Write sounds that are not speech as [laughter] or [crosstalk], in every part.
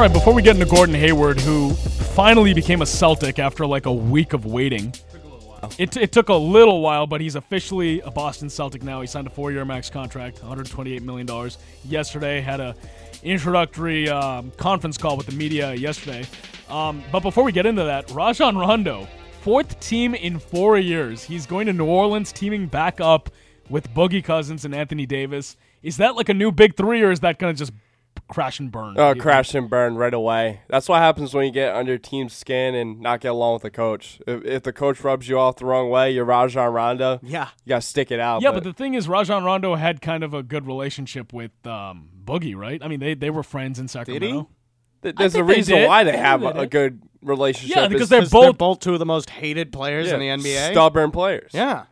All right, before we get into Gordon Hayward, who finally became a Celtic after like a week of waiting. It, it took a little while, but he's officially a Boston Celtic now. He signed a four-year max contract, $128 million. Yesterday, had a introductory um, conference call with the media yesterday. Um, but before we get into that, Rajon Rondo, fourth team in four years. He's going to New Orleans, teaming back up with Boogie Cousins and Anthony Davis. Is that like a new big three, or is that going to just crash and burn? Oh, crash and burn right away. That's what happens when you get under team's skin and not get along with the coach. If, if the coach rubs you off the wrong way, you're Rajon Rondo. Yeah. You got to stick it out. Yeah, but, the thing is, Rajon Rondo had kind of a good relationship with um, Boogie, right? I mean, they, they were friends in Sacramento. th- there's a think they reason why they have they a, a good relationship. Yeah, because they're both. they're both two of the most hated players yeah, in the NBA. Stubborn players. Yeah.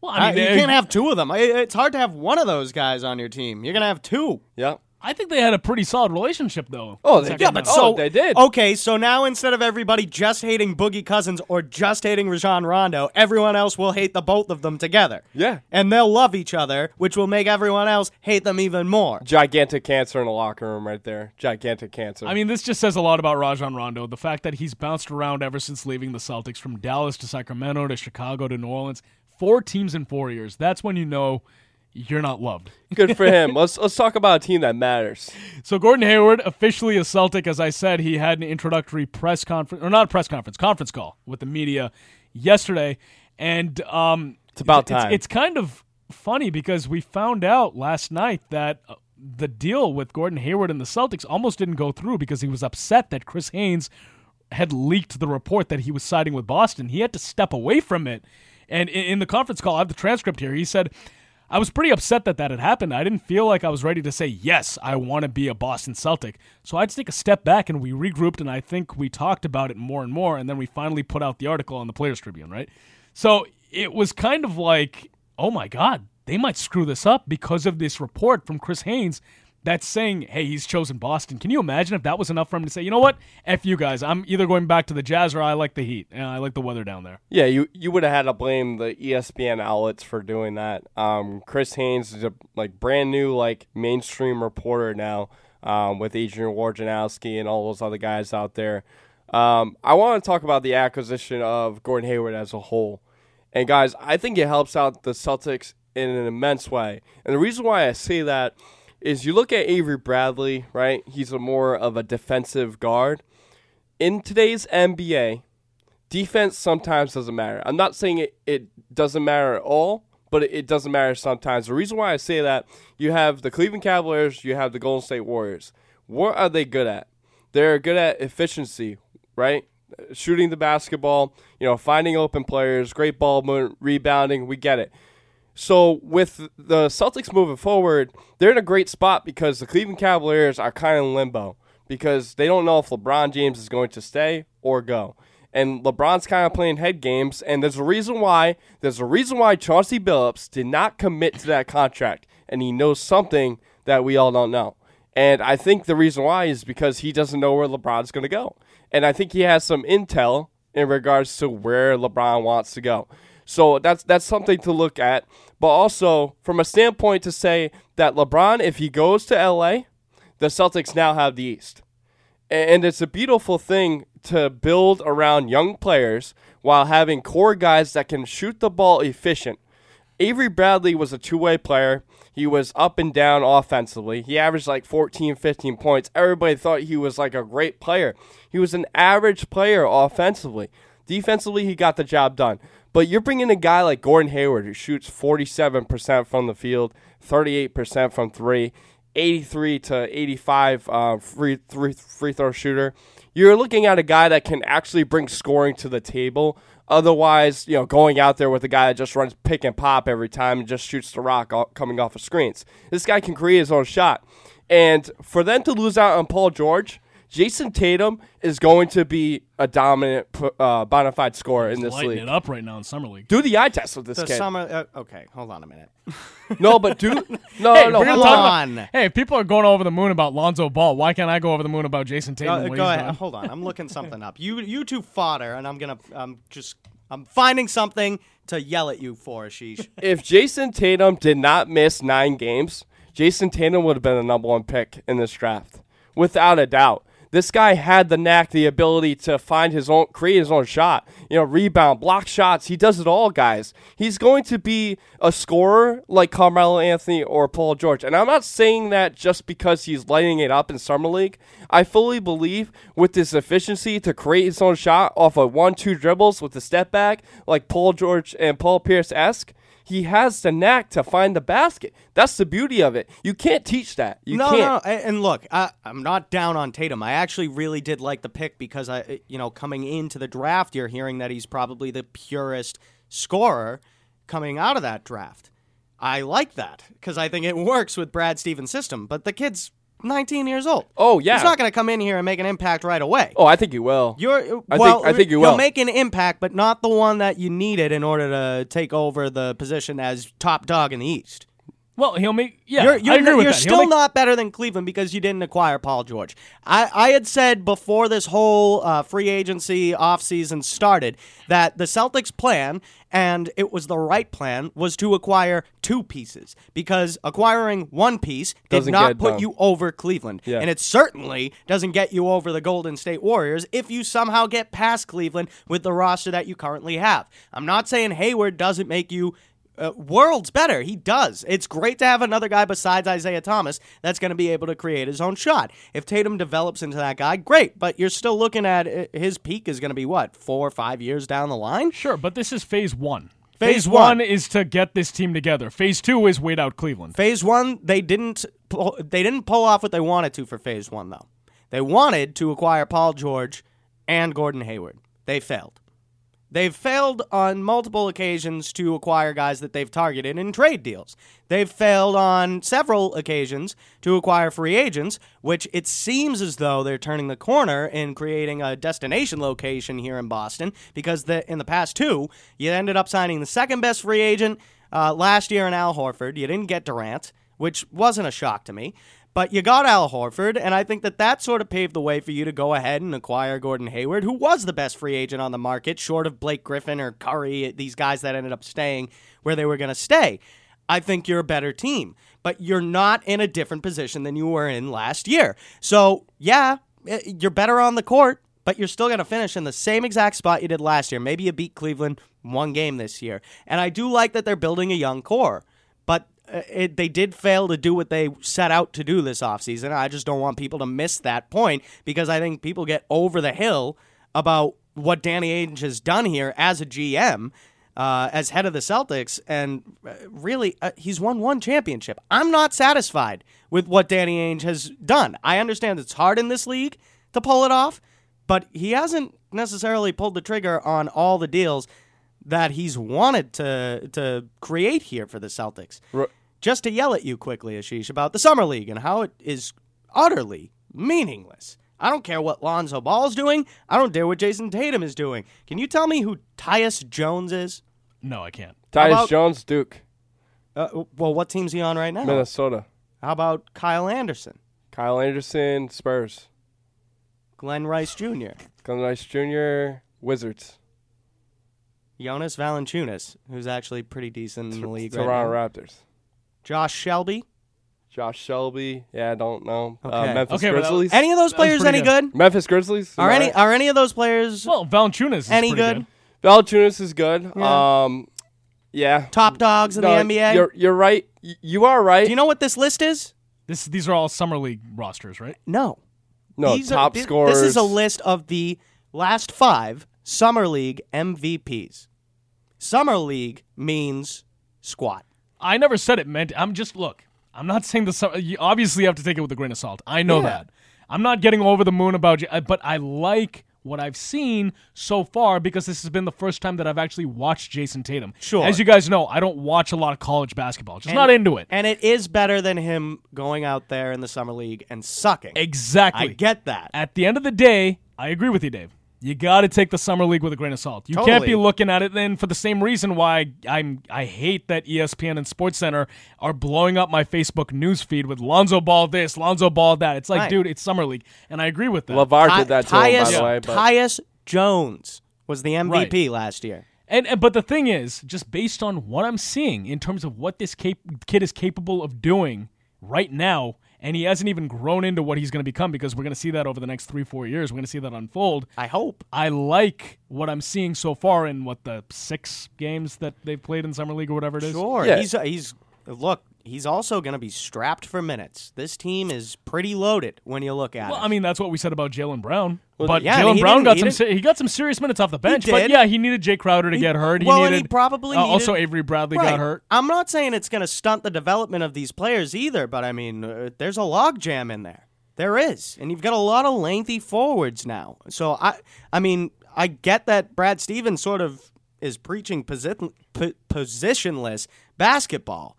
well, I I mean, you can't have two of them. It's hard to have one of those guys on your team. You're gonna have two. Yeah. I think they had a pretty solid relationship, though. Oh, they- Yeah, Sacramento. but Oh, so they did. Okay, so now instead of everybody just hating Boogie Cousins or just hating Rajon Rondo, everyone else will hate the both of them together. Yeah. And they'll love each other, which will make everyone else hate them even more. Gigantic cancer in the locker room right there. Gigantic cancer. I mean, this just says a lot about Rajon Rondo. The fact that he's bounced around ever since leaving the Celtics from Dallas to Sacramento to Chicago to New Orleans. Four teams in four years. That's when you know you're not loved. good for him. let's let's talk about a team that matters. So Gordon Hayward, officially a Celtic, as I said, he had an introductory press conference, or not a press conference, conference call with the media yesterday, and um, It's about time. It's, kind of funny because we found out last night that uh, the deal with Gordon Hayward and the Celtics almost didn't go through because he was upset that Chris Haynes had leaked the report that he was siding with Boston. He had to step away from it, and in, in the conference call, I have the transcript here. He said. I was pretty upset that that had happened. I didn't feel like I was ready to say, yes, I want to be a Boston Celtic. So I had to take a step back and we regrouped, and I think we talked about it more and more, and then we finally put out the article on the Players Tribune, right? So it was kind of like, oh my God, they might screw this up because of this report from Chris Haynes that's saying, hey, he's chosen Boston. Can you imagine if that was enough for him to say, you know what? F you guys. I'm either going back to the Jazz or I like the Heat. And I like the weather down there. Yeah, you you would have had to blame the ESPN outlets for doing that. Um, Chris Haynes is a like brand new like mainstream reporter now, um, with Adrian Wojnarowski and all those other guys out there. Um, I want to talk about the acquisition of Gordon Hayward as a whole, and guys, I think it helps out the Celtics in an immense way. And the reason why I say that is you look at Avery Bradley, right? He's a more of a defensive guard. In today's NBA, defense sometimes doesn't matter. I'm not saying it, it doesn't matter at all, but it, it doesn't matter sometimes. The reason why I say that, you have the Cleveland Cavaliers, you have the Golden State Warriors. What are they good at? They're good at efficiency, right? Shooting the basketball, you know, finding open players, great ball movement, rebounding. We get it. So with the Celtics moving forward, they're in a great spot because the Cleveland Cavaliers are kind of limbo because they don't know if LeBron James is going to stay or go. And LeBron's kind of playing head games, and there's a reason why. There's a reason why Chauncey Billups did not commit to that contract, and he knows something that we all don't know. And I think the reason why is because he doesn't know where LeBron's going to go. And I think he has some intel in regards to where LeBron wants to go. So that's that's something to look at. But also from a standpoint to say that LeBron, if he goes to LA, the Celtics now have the East. And it's a beautiful thing to build around young players while having core guys that can shoot the ball efficient. Avery Bradley was a two way player. He was up and down offensively. He averaged like 14, 15 points. Everybody thought he was like a great player. He was an average player offensively. Defensively, he got the job done. But you're bringing a guy like Gordon Hayward who shoots 47% from the field, 38% from three, 83 to 85 uh, free, free, free throw shooter. You're looking at a guy that can actually bring scoring to the table. Otherwise, you know, going out there with a guy that just runs pick and pop every time and just shoots the rock o- coming off of screens. This guy can create his own shot. And for them to lose out on Paul George, Jayson Tatum is going to be a dominant, uh, bona fide scorer in this Lighting league. it up right now in summer league. Do the eye test with this The kid. summer. Uh, okay, hold on a minute. [laughs] no, but do [laughs] no, Hey, no, hold on. about- hey, people are going over the moon about Lonzo Ball, why can't I go over the moon about Jayson Tatum? Uh, go ahead. done? Hold on. I'm looking [laughs] something up. You you two fodder, and I'm gonna I'm just I'm finding something to yell at you for, Ashish. if Jayson Tatum did not miss nine games, Jason Tatum would have been the number one pick in this draft, without a doubt. This guy had the knack, the ability to find his own, create his own shot. You know, rebound, block shots. He does it all, guys. He's going to be a scorer like Carmelo Anthony or Paul George. And I'm not saying that just because he's lighting it up in summer league. I fully believe with his efficiency to create his own shot off of one, two dribbles with a step back, like Paul George and Paul Pierce esque he has the knack to find the basket. That's the beauty of it. You can't teach that. You no, can't. no, and look, I, I'm not down on Tatum. I actually really did like the pick because I, you know, coming into the draft, you're hearing that he's probably the purest scorer coming out of that draft. I like that because I think it works with Brad Stevens' system. But the kid's 19 years old. Oh, yeah. he's not going to come in here and make an impact right away. Oh, I think he will. You're I think- well. I think you will will. make an impact, but not the one that you needed in order to take over the position as top dog in the East. Well, he'll make. Yeah, You're, you're, I agree with you're that. Still make- not better than Cleveland because you didn't acquire Paul George. I, I had said before this whole uh, free agency offseason started that the Celtics' plan, and it was the right plan, was to acquire two pieces because acquiring one piece did Doesn't not put done. you over Cleveland. Yeah. And it certainly doesn't get you over the Golden State Warriors if you somehow get past Cleveland with the roster that you currently have. I'm not saying Hayward doesn't make you uh, worlds better. He does. It's great to have another guy besides Isaiah Thomas that's going to be able to create his own shot. If Tatum develops into that guy, great. But you're still looking at uh, his peak is going to be what four or five years down the line. Sure, but this is phase one. Phase one one. is to get this team together. Phase two is wait out Cleveland. Phase one, they didn't pull, they didn't pull off what they wanted to for phase one though. They wanted to acquire Paul George and Gordon Hayward. They failed. They've failed on multiple occasions to acquire guys that they've targeted in trade deals. They've failed on several occasions to acquire free agents, which it seems as though they're turning the corner in creating a destination location here in Boston because the, in the past two, you ended up signing the second best free agent uh, last year in Al Horford. You didn't get Durant, which wasn't a shock to me. But you got Al Horford, and I think that that sort of paved the way for you to go ahead and acquire Gordon Hayward, who was the best free agent on the market, short of Blake Griffin or Curry, these guys that ended up staying where they were going to stay. I think you're a better team, but you're not in a different position than you were in last year. So, yeah, eh, you're better on the court, but you're still going to finish in the same exact spot you did last year. Maybe you beat Cleveland one game this year. And I do like that they're building a young core, it, they did fail to do what they set out to do this offseason. I just don't want people to miss that point because I think people get over the hill about what Danny Ainge has done here as a GM, uh, as head of the Celtics, and uh, really, uh, he's won one championship. I'm not satisfied with what Danny Ainge has done. I understand it's hard in this league to pull it off, but he hasn't necessarily pulled the trigger on all the deals that he's wanted to to create here for the Celtics. Ro- Just to yell at you quickly, Ashish, about the summer league and how it is utterly meaningless. I don't care what Lonzo Ball's doing. I don't care what Jayson Tatum is doing. Can you tell me who Tyus Jones is? No, I can't. Tyus about- Jones, Duke, Uh, well, what team's he on right now? Minnesota. How about Kyle Anderson, Kyle Anderson, Spurs. Glen Rice Jr., Glen Rice Jr., Wizards. Jonas Valanciunas, who's actually pretty decent in the league right Toronto now. Raptors. Josh Selby. Josh Selby. Yeah, I don't know. Uh, Memphis Okay, but that- Grizzlies. Any of those That was players pretty any good. good? Memphis Grizzlies. Are any right? are any of those players Well, Valanciunas is any pretty good? Valanciunas is good. Yeah. Um, yeah. Top dogs in No, the NBA? You're you're right. Y- You are right. Do you know what this list is? This these are all summer league rosters, right? No. no These are- top thi- scorers. This is a list of the last five Summer League MVPs. Summer League means squat. I never said it meant. I'm just look. I'm not saying the summer. You obviously have to take it with a grain of salt. I know Yeah. that. I'm not getting over the moon about you, uh, but I like what I've seen so far because this has been the first time that I've actually watched Jayson Tatum. Sure. As you guys know, I don't watch a lot of college basketball. Just not into it. And it is better than him going out there in the Summer League and sucking. Exactly. I get that. At the end of the day, I agree with you, Dave. You got to take the summer league with a grain of salt. You can't be looking at it then for the same reason why I'm I hate that ESPN and SportsCenter are blowing up my Facebook news feed with Lonzo Ball this, Lonzo Ball that. It's like, Right. dude, it's summer league, and I agree with that. LaVar Ty- did that to him, by the way. But Tyus Jones was the MVP last year. And, and but the thing is, just based on what I'm seeing in terms of what this cap- kid is capable of doing right now, and he hasn't even grown into what he's going to become because we're going to see that over the next three, four years. We're going to see that unfold. I hope. I like what I'm seeing so far in what the six games that they've played in summer league or whatever it is. Sure. Yeah. He's he's look. He's also going to be strapped for minutes. This team is pretty loaded when you look at Well, it. Well, I mean, that's what we said about Jaylen Brown. but yeah, I mean, Jaylen Brown got some se- he got some serious minutes off the bench. But yeah, he needed Jae Crowder to get hurt. He well, and needed he probably uh, needed- also Avery Bradley Right. got hurt. I'm not saying it's going to stunt the development of these players either, but I mean, uh, there's a logjam in there. There is, and you've got a lot of lengthy forwards now. So I, I mean, I get that Brad Stevens sort of is preaching posi- po- positionless basketball,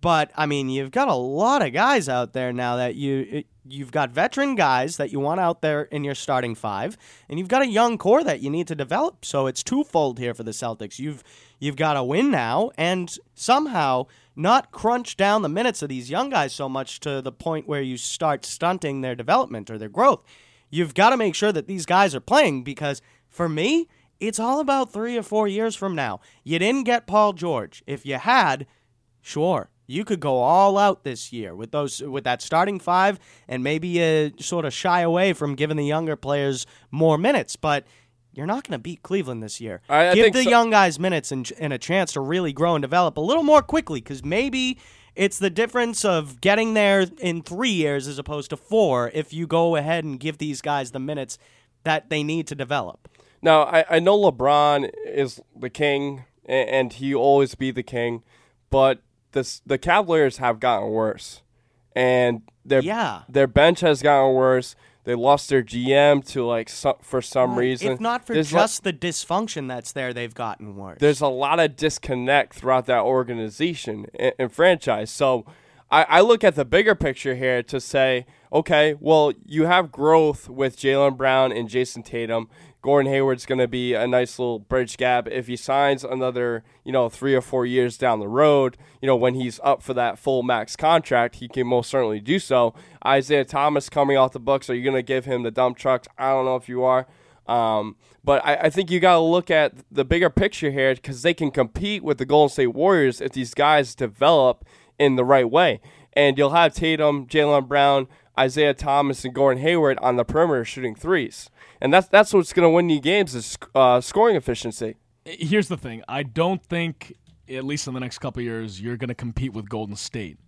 but I mean, you've got a lot of guys out there now that you you've got veteran guys that you want out there in your starting five, and you've got a young core that you need to develop. So it's twofold here for the Celtics. You've you've got to win now, and somehow not crunch down the minutes of these young guys so much to the point where you start stunting their development or their growth. You've got to make sure that these guys are playing because for me, it's all about three or four years from now. You didn't get Paul George. If you had, sure, you could go all out this year with those with that starting five, and maybe uh, sort of shy away from giving the younger players more minutes. But you're not going to beat Cleveland this year. I- I Give think the so- young guys minutes and, and a chance to really grow and develop a little more quickly, because maybe. It's the difference of getting there in three years as opposed to four if you go ahead and give these guys the minutes that they need to develop. Now, I, I know LeBron is the king, and he always be the king, but this, the Cavaliers have gotten worse, and their Yeah. their bench has gotten worse. They lost their GM to like some, for some reason. If not for There's like- just the dysfunction that's there, they've gotten worse. there's a lot of disconnect throughout that organization and, and franchise. So I, I look at the bigger picture here to say, okay, well, you have growth with Jaylen Brown and Jayson Tatum. Gordon Hayward's going to be a nice little bridge gap if he signs another, you know, three or four years down the road. You know, when he's up for that full max contract, he can most certainly do so. Isaiah Thomas coming off the books, are you going to give him the dump trucks? I don't know if you are. Um, but I, I think you got to look at the bigger picture here because they can compete with the Golden State Warriors if these guys develop in the right way. And you'll have Tatum, Jaylen Brown, Isaiah Thomas, and Gordon Hayward on the perimeter shooting threes. And that's that's what's going to win you games is uh, scoring efficiency. Here's the thing: I don't think, at least in the next couple of years, you're going to compete with Golden State.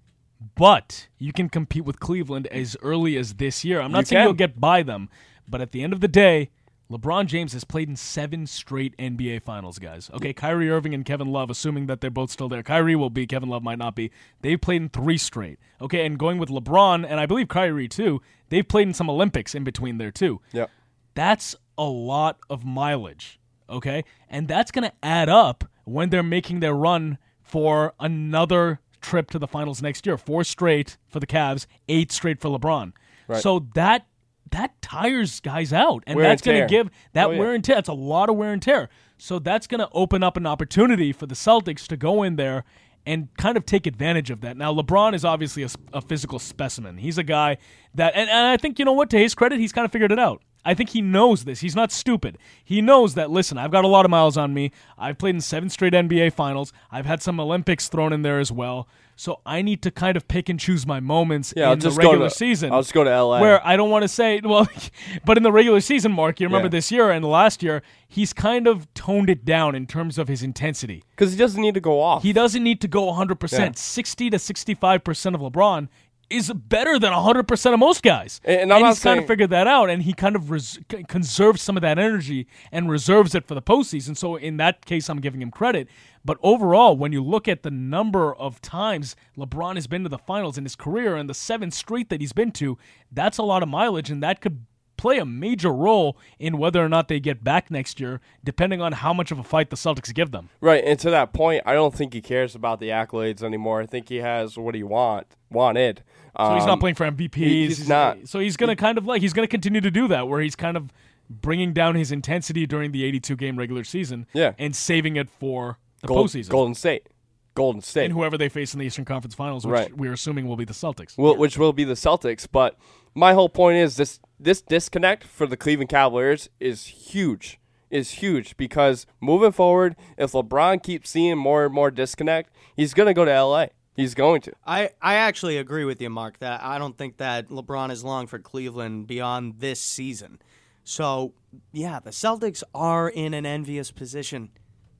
But you can compete with Cleveland as early as this year. I'm not You saying can. you'll get by them, but at the end of the day, LeBron James has played in seven straight NBA Finals, guys. Okay, Kyrie Irving and Kevin Love, assuming that they're both still there. Kyrie will be, Kevin Love might not be. They've played in three straight. Okay, and going with LeBron, and I believe Kyrie too, they've played in some Olympics in between there too. Yeah. That's a lot of mileage, okay? And that's going to add up when they're making their run for another trip to the finals next year. Four straight for the Cavs, eight straight for LeBron. Right. So that that tires guys out, and Wear that's going to give that Oh, yeah. wear and tear. That's a lot of wear and tear. So that's going to open up an opportunity for the Celtics to go in there and kind of take advantage of that. Now, LeBron is obviously a physical specimen. He's a guy that, and, and I think you know what? To his credit, he's kind of figured it out. I think he knows this. He's not stupid. He knows that, listen, I've got a lot of miles on me. I've played in seven straight NBA finals. I've had some Olympics thrown in there as well. So I need to kind of pick and choose my moments Yeah, I'll in the just go regular to- season. I'll just go to LA. Where I don't want to say, well, [laughs] but in the regular season, Mark, you remember Yeah. this year and last year, he's kind of toned it down in terms of his intensity. Because he doesn't need to go off. He doesn't need to go 100%. Yeah. 60 to 65% of LeBron is better than 100% of most guys. And- and he's kind of figured that out, and he kind of res- conserves some of that energy and reserves it for the postseason. So in that case, I'm giving him credit. But overall, when you look at the number of times LeBron has been to the finals in his career and the seven straight that he's been to, that's a lot of mileage, and that could play a major role in whether or not they get back next year, depending on how much of a fight the Celtics give them. Right, and to that point, I don't think he cares about the accolades anymore. I think he has what he want wanted. So he's Um, not playing for MVPs. he- he's not. So he's gonna kind of like he's gonna continue to do that, where he's kind of bringing down his intensity during the 82 game regular season, Yeah. and saving it for the Gold- postseason. Golden State. Golden State. and whoever they face in the Eastern Conference Finals, which Right. we're assuming will be the Celtics. will, which will be the Celtics. But my whole point is this: this disconnect for the Cleveland Cavaliers is huge. Is huge because moving forward, if LeBron keeps seeing more and more disconnect, he's gonna go to LA. He's going to. I, I actually agree with you, Mark, that I don't think that LeBron is long for Cleveland beyond this season. So, yeah, the Celtics are in an envious position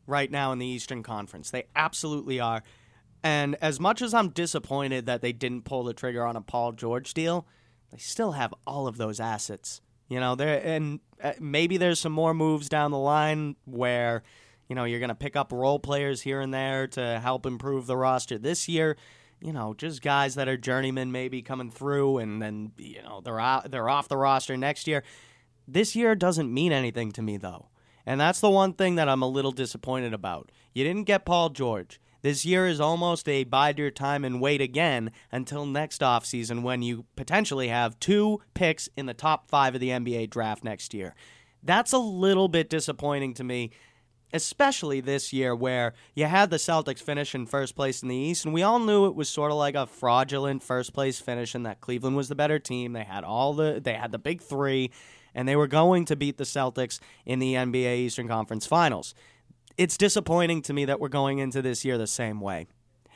right now in the Eastern Conference. They absolutely are. And as much as I'm disappointed that they didn't pull the trigger on a Paul George deal, they still have all of those assets. You know, there and uh, maybe there's some more moves down the line where you know you're going to pick up role players here and there to help improve the roster this year. You know, just guys that are journeymen maybe coming through, and then you know they're out, they're off the roster next year. This year doesn't mean anything to me though, and that's the one thing that I'm a little disappointed about. You didn't get Paul George. This year is almost a bide your time and wait again until next offseason when you potentially have two picks in the top five of the NBA draft next year. That's a little bit disappointing to me, especially this year where you had the Celtics finish in first place in the East, and we all knew it was sort of like a fraudulent first place finish and that Cleveland was the better team. They had all the they had the big three, and they were going to beat the Celtics in the NBA Eastern Conference Finals it's disappointing to me that we're going into this year the same way.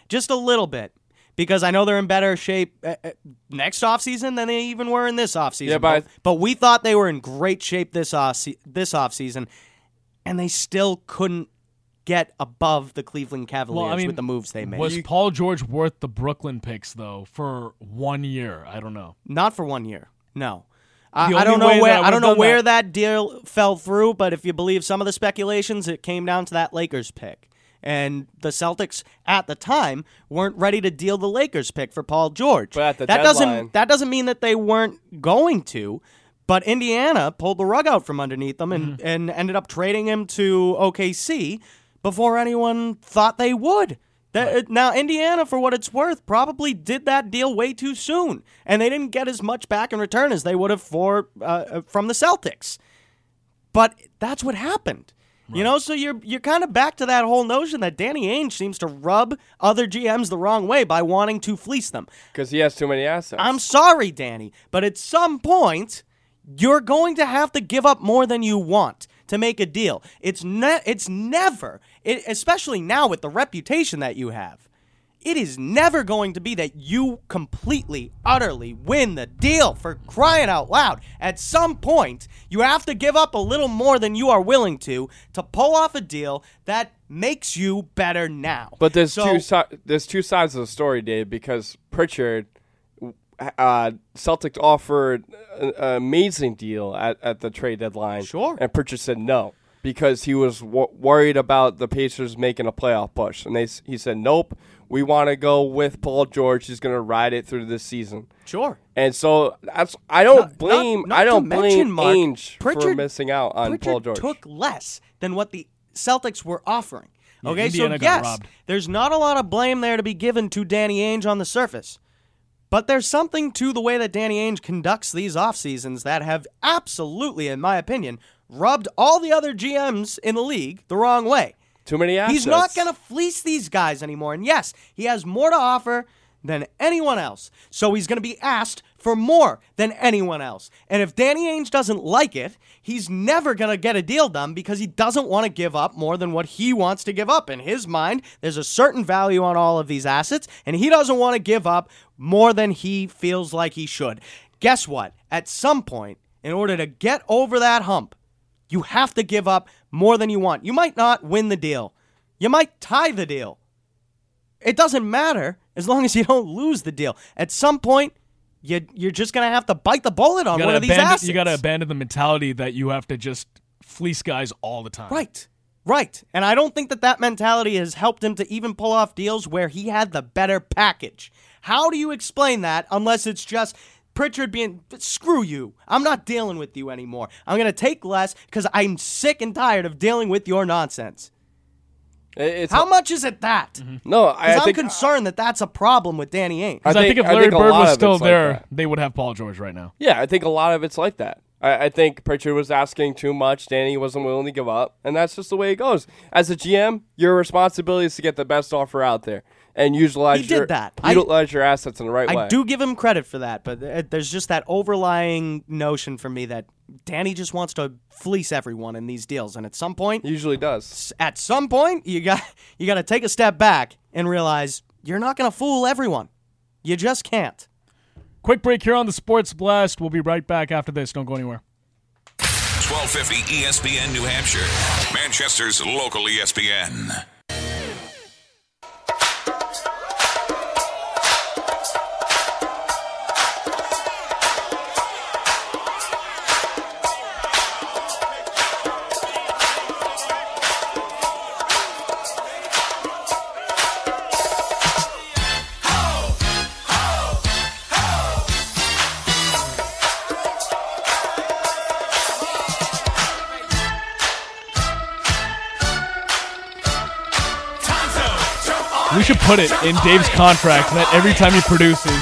Just a little bit. Because I know they're in better shape uh, uh, next offseason than they even were in this offseason. Yeah, but, but we thought they were in great shape this off this offseason, and they still couldn't get above the Cleveland Cavaliers well, I mean, with the moves they made. Was Paul George worth the Brooklyn picks though for one year? I don't know. Not for one year. No. I, I don't know where I, I don't know where that. that deal fell through, but if you believe some of the speculations, it came down to that Lakers pick. And the Celtics at the time weren't ready to deal the Lakers pick for Paul George. But at the that deadline, doesn't that doesn't mean that they weren't going to. But Indiana pulled the rug out from underneath them and, Mm-hmm. and ended up trading him to OKC before anyone thought they would. That, Now, Indiana, for what it's worth, probably did that deal way too soon, and they didn't get as much back in return as they would have for uh, from the Celtics. But that's what happened. You know, so you're you're kind of back to that whole notion that Danny Ainge seems to rub other GMs the wrong way by wanting to fleece them. because he has too many assets. I'm sorry, Danny, but at some point, you're going to have to give up more than you want to make a deal. It's ne- it's never, it, especially now with the reputation that you have. It is never going to be that you completely, utterly win the deal for crying out loud. At some point, you have to give up a little more than you are willing to to pull off a deal that makes you better now. But there's So- two si- there's two sides of the story, Dave. Because Pritchard, uh, Celtics offered an amazing deal at, at the trade deadline. Sure. and Pritchard said no because he was w- worried about the Pacers making a playoff push, and they he said nope. We want to go with Paul George. He's going to ride it through this season. Sure. And so that's I don't Not- blame not- not I don't blame Mark, Ainge for missing out on Pritchard Paul George. took less than what the Celtics were offering. Okay, Indiana so yes, robbed. there's not a lot of blame there to be given to Danny Ainge on the surface. But there's something to the way that Danny Ainge conducts these off seasons that have absolutely, in my opinion, rubbed all the other GMs in the league the wrong way. Too many assets. He's not going to fleece these guys anymore. And yes, he has more to offer than anyone else. So he's going to be asked for more than anyone else. And if Danny Ainge doesn't like it, he's never going to get a deal done because he doesn't want to give up more than what he wants to give up. In his mind, there's a certain value on all of these assets, and he doesn't want to give up more than he feels like he should. Guess what? At some point, in order to get over that hump, you have to give up more than you want. You might not win the deal. You might tie the deal. It doesn't matter as long as you don't lose the deal. At some point, you, you're just going to have to bite the bullet on one of these abandon, assets. you got to abandon the mentality that you have to just fleece guys all the time. Right. Right. And I don't think that that mentality has helped him to even pull off deals where he had the better package. How do you explain that unless it's just Pritchard being, screw you. I'm not dealing with you anymore. I'm going to take less because I'm sick and tired of dealing with your nonsense. It- It's How much is it that? Mm-hmm. no. I, Because I I'm think concerned that that's a problem with Danny Ainge. Because I, I think, think- if I Larry think a Bird lot was of still it's like there, that. they would have Paul George right now. Yeah, I think a lot of it's like that. I, I think Pritchard was asking too much. Danny wasn't willing to give up, and that's just the way it goes. As a GM, your responsibility is to get the best offer out there and utilize He did your that. I- utilize your assets in the right I way. I do give him credit for that, but uh, there's just that overlying notion for me that Danny just wants to fleece everyone in these deals, and at some point, Usually does. at some point, you got [laughs] you got to take a step back and realize you're not going to fool everyone. You just can't. Quick break here on the Sports Blast. We'll be right back after this. Don't go anywhere. 1250 ESPN New Hampshire, Manchester's local ESPN. Should put it in Dave's contract that every time he produces,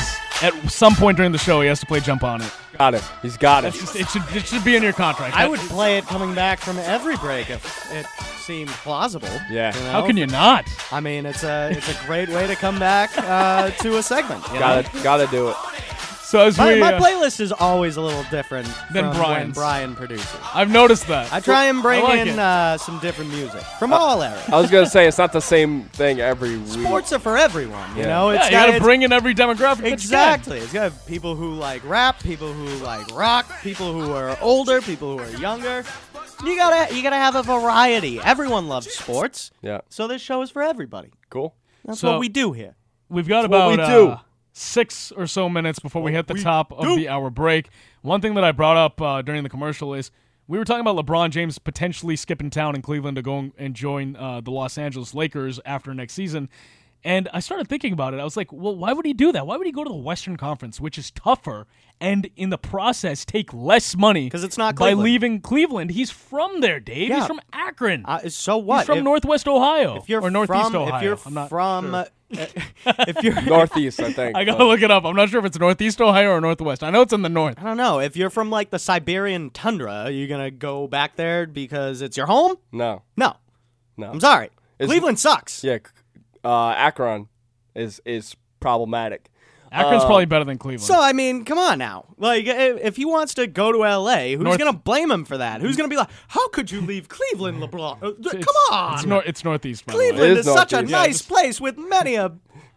at some point during the show, he has to play Jump On It. Got it. He's got it. That's just, it, should, it should be in your contract. I That- would play it coming back from every break if it seemed plausible. Yeah. you know? How can you not? I mean, it's a it's a great way to come back uh, to a segment. you know? Got it. Got to do it. So as My, we, my uh, playlist is always a little different Than from when Brian's. Brian produces. I've noticed that. I try and bring I like in it. uh, some different music from all eras. [laughs] I was gonna say it's not the same thing every week. Sports are for everyone, you Yeah. know. yeah, It's you got, gotta it's- bring in every demographic. that you can. Exactly. It's got to have people who like rap, people who like rock, people who are older, people who are younger. You gotta you gotta have a variety. Everyone loves sports, Yeah. so this show is for everybody. Cool. That's So- what we do here. We've got That's what about we do. uh, six or so minutes before we hit the we top of do. the hour break. One thing that I brought up uh, during the commercial is we were talking about LeBron James potentially skipping town in Cleveland to go and join uh, the Los Angeles Lakers after next season. And I started thinking about it. I was like, well, why would he do that? Why would he go to the Western Conference, which is tougher, and in the process take less money 'Cause it's not by leaving Cleveland? He's from there, Dave. Yeah. He's from Akron. Uh, so what? He's from if, Northwest Ohio if you're or Northeast from, Ohio. If you're I'm not from, sure. uh, [laughs] if you're [laughs] Northeast, I think. [laughs] I gotta but- look it up. I'm not sure if it's Northeast Ohio or Northwest. I know it's in the north. I don't know. If you're from like the Siberian tundra, are you gonna go back there because it's your home? No. No, No. I'm sorry. Is- Cleveland sucks. Yeah. Uh, Akron is is problematic. Akron's Uh, probably better than Cleveland. So I mean, come on now. Like, if, if he wants to go to L.A., who's North- gonna blame him for that? Who's gonna be like, "How could you leave Cleveland, [laughs] LeBron? Uh, come on, It's, nor- it's Northeast. By the way. Cleveland It is, is such a Northeast. Yeah, nice just- place with many a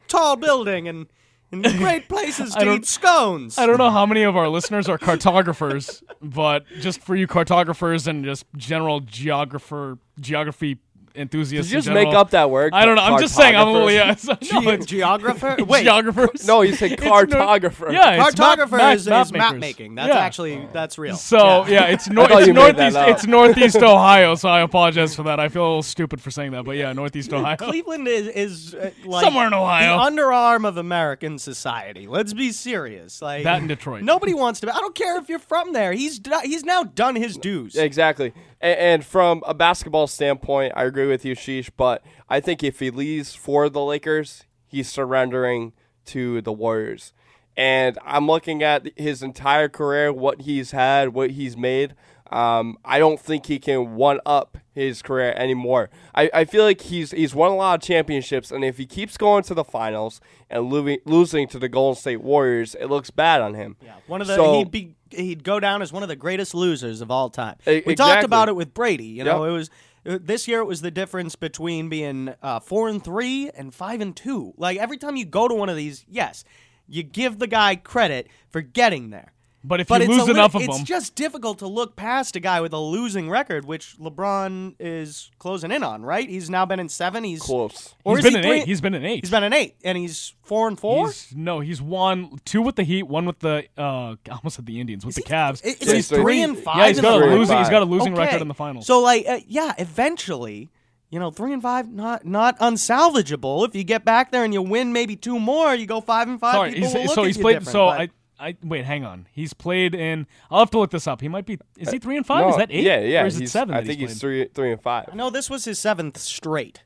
tall building and, and [laughs] great places to eat scones." I don't know how many of our listeners are cartographers, [laughs] but just for you cartographers and just general geographer, geography enthusiasts, Did you in just make up that word? I don't know. I'm just saying. I'm a little yeah. So- no, it's Geographer? [laughs] Wait, geographers. No, you said It's nor- cartographer. yeah, it's map- cartographer map- is, map is map making. That's Yeah. actually that's real. So yeah, it's, [laughs] nor- it's you made that northeast. It's northeast [laughs] Ohio. So I apologize for that. I feel a little stupid for saying that, but yeah, northeast Ohio. Cleveland is is uh, like Somewhere in Ohio. the underarm of American society. Let's be serious. Like That in Detroit. Nobody wants to. I don't care if you're from there. He's do- he's now done his dues. Exactly. And, and from a basketball standpoint, I agree with you, Sheesh. But I think if he leaves for the Lakers, he's surrendering to the Warriors. And I'm looking at his entire career, what he's had, what he's made. Um, I don't think he can one up his career anymore. I, I feel like he's he's won a lot of championships, and if he keeps going to the finals and losing losing to the Golden State Warriors, it looks bad on him. Yeah, one of the So- he'd be he'd go down as one of the greatest losers of all time. We talked about it with Brady. You know, Yep. it was uh, this year. It was the difference between being uh, four and three and five and two. Like every time you go to one of these, yes, you give the guy credit for getting there. But if But you it's lose a enough lit- of it's them, just difficult to look past a guy with a losing record, which LeBron is closing in on. Right? He's now been in seven. He's Close. Or he's is been he an three- eight. He's been an eight. He's been an eight, and he's four and four. He's, no, he's won two with the Heat, one with the uh, almost at the Indians with the he- Cavs. Is So he's three- three and five? yeah, he's in got a losing. He's got a losing Okay. record in the finals. So like, uh, yeah, eventually, you know, three and five, not not unsalvageable. If you get back there and you win maybe two more, you go five and five. Sorry, people he's, will look so at he's you played. So but- I, I wait, hang on. He's played in. I'll have to look this up. He might be. Is he three and five? No, is that eight? Yeah, yeah. Or is it seven? I that think he's, he's three, three and five. no, this was his seventh straight.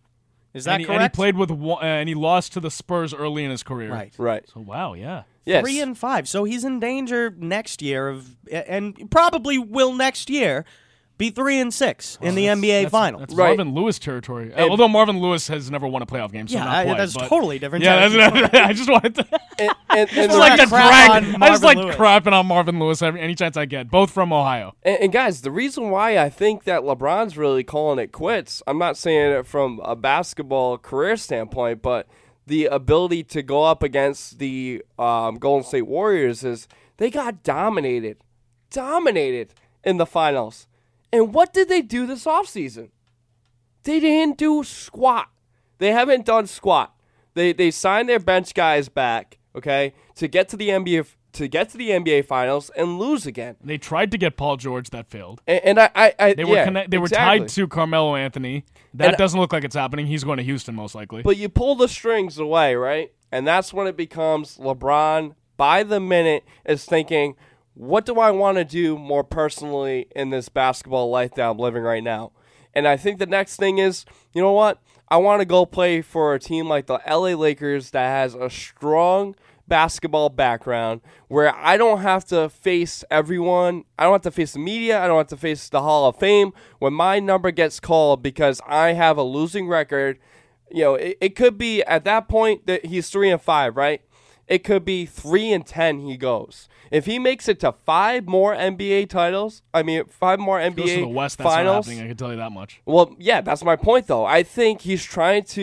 Is that and he, correct? and he played with one, uh, and he lost to the Spurs early in his career. right. Right. So wow, yeah. Yes. Three and five, so he's in danger next year of, and probably will next year be three and six in the NBA That's- Finals. That's Right. Marvin Lewis territory. And- Although Marvin Lewis has never won a playoff game, so Yeah, not I- quite, that's but- totally different Yeah, that's, [laughs] I just wanted to. And, and, and, I the- like to crap drag. on I just like Lewis. crapping on Marvin Lewis every any chance I get. Both from Ohio. and, and guys, the reason why I think that LeBron's really calling it quits, I'm not saying it from a basketball career standpoint, but the ability to go up against the um, Golden State Warriors is they got dominated, dominated in the finals. And what did they do this offseason? They didn't do squat. They haven't done squat. They they signed their bench guys back, okay, to get to the NBA to get to the NBA finals and lose again. They tried to get Paul George, that failed. And, and I, I, I They were yeah, connect- they were exactly. tied to Carmelo Anthony. That And- doesn't look like it's happening. He's going to Houston most likely. But you pull the strings away, right? And that's when it becomes LeBron by the minute is thinking, what do I want to do more personally in this basketball life that I'm living right now? And I think the next thing is, you know what? I want to go play for a team like the LA Lakers that has a strong basketball background where I don't have to face everyone. I don't have to face the media. I don't have to face the Hall of Fame when my number gets called because I have a losing record. You know, it, it could be at that point that he's three and five, right? It could be three and ten. He goes if he makes it to five more NBA titles. I mean, five more NBA Goes to the West, that's finals. not happening. I can tell you that much. Well, yeah, that's my point though. I think he's trying to,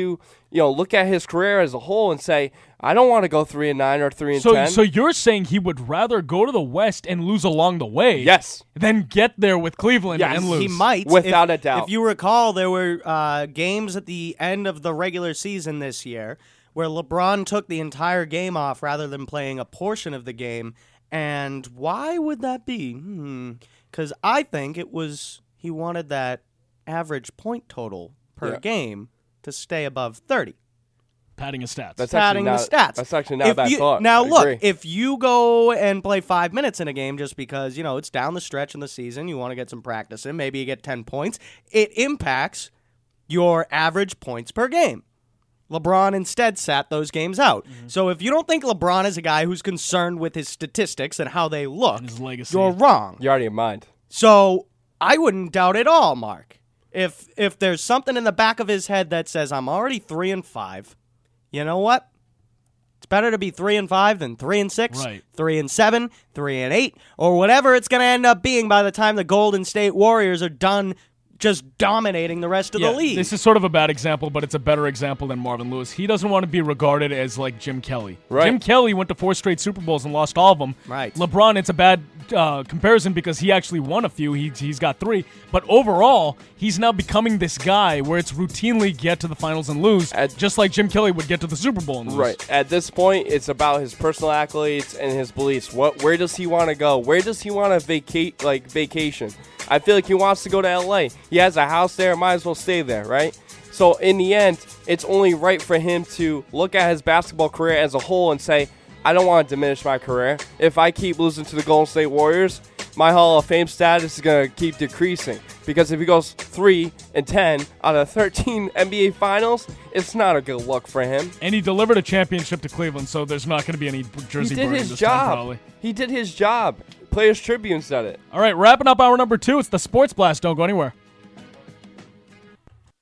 you know, look at his career as a whole and say, I don't want to go three and nine or three and So, ten. so you're saying he would rather go to the West and lose along the way, yes, than get there with Cleveland Yes. and lose. He might, Without if- a doubt. If you recall, there were uh, games at the end of the regular season this year where LeBron took the entire game off rather than playing a portion of the game. And why would that be? Hmm. Because I think it was he wanted that average point total per Yeah. game to stay above thirty. padding his stats. That's padding actually the not, stats. That's actually not a bad you- thought. Now I look, agree. if you go and play five minutes in a game just because you know it's down the stretch in the season, you want to get some practice in, maybe you get ten points. It impacts your average points per game. LeBron instead sat those games out. Mm-hmm. So if you don't think LeBron is a guy who's concerned with his statistics and how they look, his legacy. you're wrong. you're out of your mind. So I wouldn't doubt at all, Mark. If if there's something in the back of his head that says I'm already three and five, you know what? It's better to be three and five than three and six, Right. three and seven, three and eight, or whatever it's going to end up being by the time the Golden State Warriors are done just dominating the rest of Yeah, the league. This is sort of a bad example, but it's a better example than Marvin Lewis. He doesn't want to be regarded as like Jim Kelly. Right. Jim Kelly went to four straight Super Bowls and lost all of them. Right. LeBron, it's a bad uh, comparison because he actually won a few. He, he's got three. But overall, he's now becoming this guy where it's routinely get to the finals and lose, At- just like Jim Kelly would get to the Super Bowl and lose. Right. At this point, it's about his personal accolades and his beliefs. What? Where does he want to go? Where does he want to vacate? Like vacation? I feel like he wants to go to L.A. He has a house there. Might as well stay there, right? So in the end, it's only right for him to look at his basketball career as a whole and say, I don't want to diminish my career. If I keep losing to the Golden State Warriors, my Hall of Fame status is going to keep decreasing. Because if he goes 3 and 10 out of 13 [laughs] NBA Finals, it's not a good look for him. And he delivered a championship to Cleveland, so there's not going to be any jersey He did his this time, job. probably. He did his job. Players Tribune said it. All right, wrapping up hour number two. It's the Sports Blast. Don't go anywhere.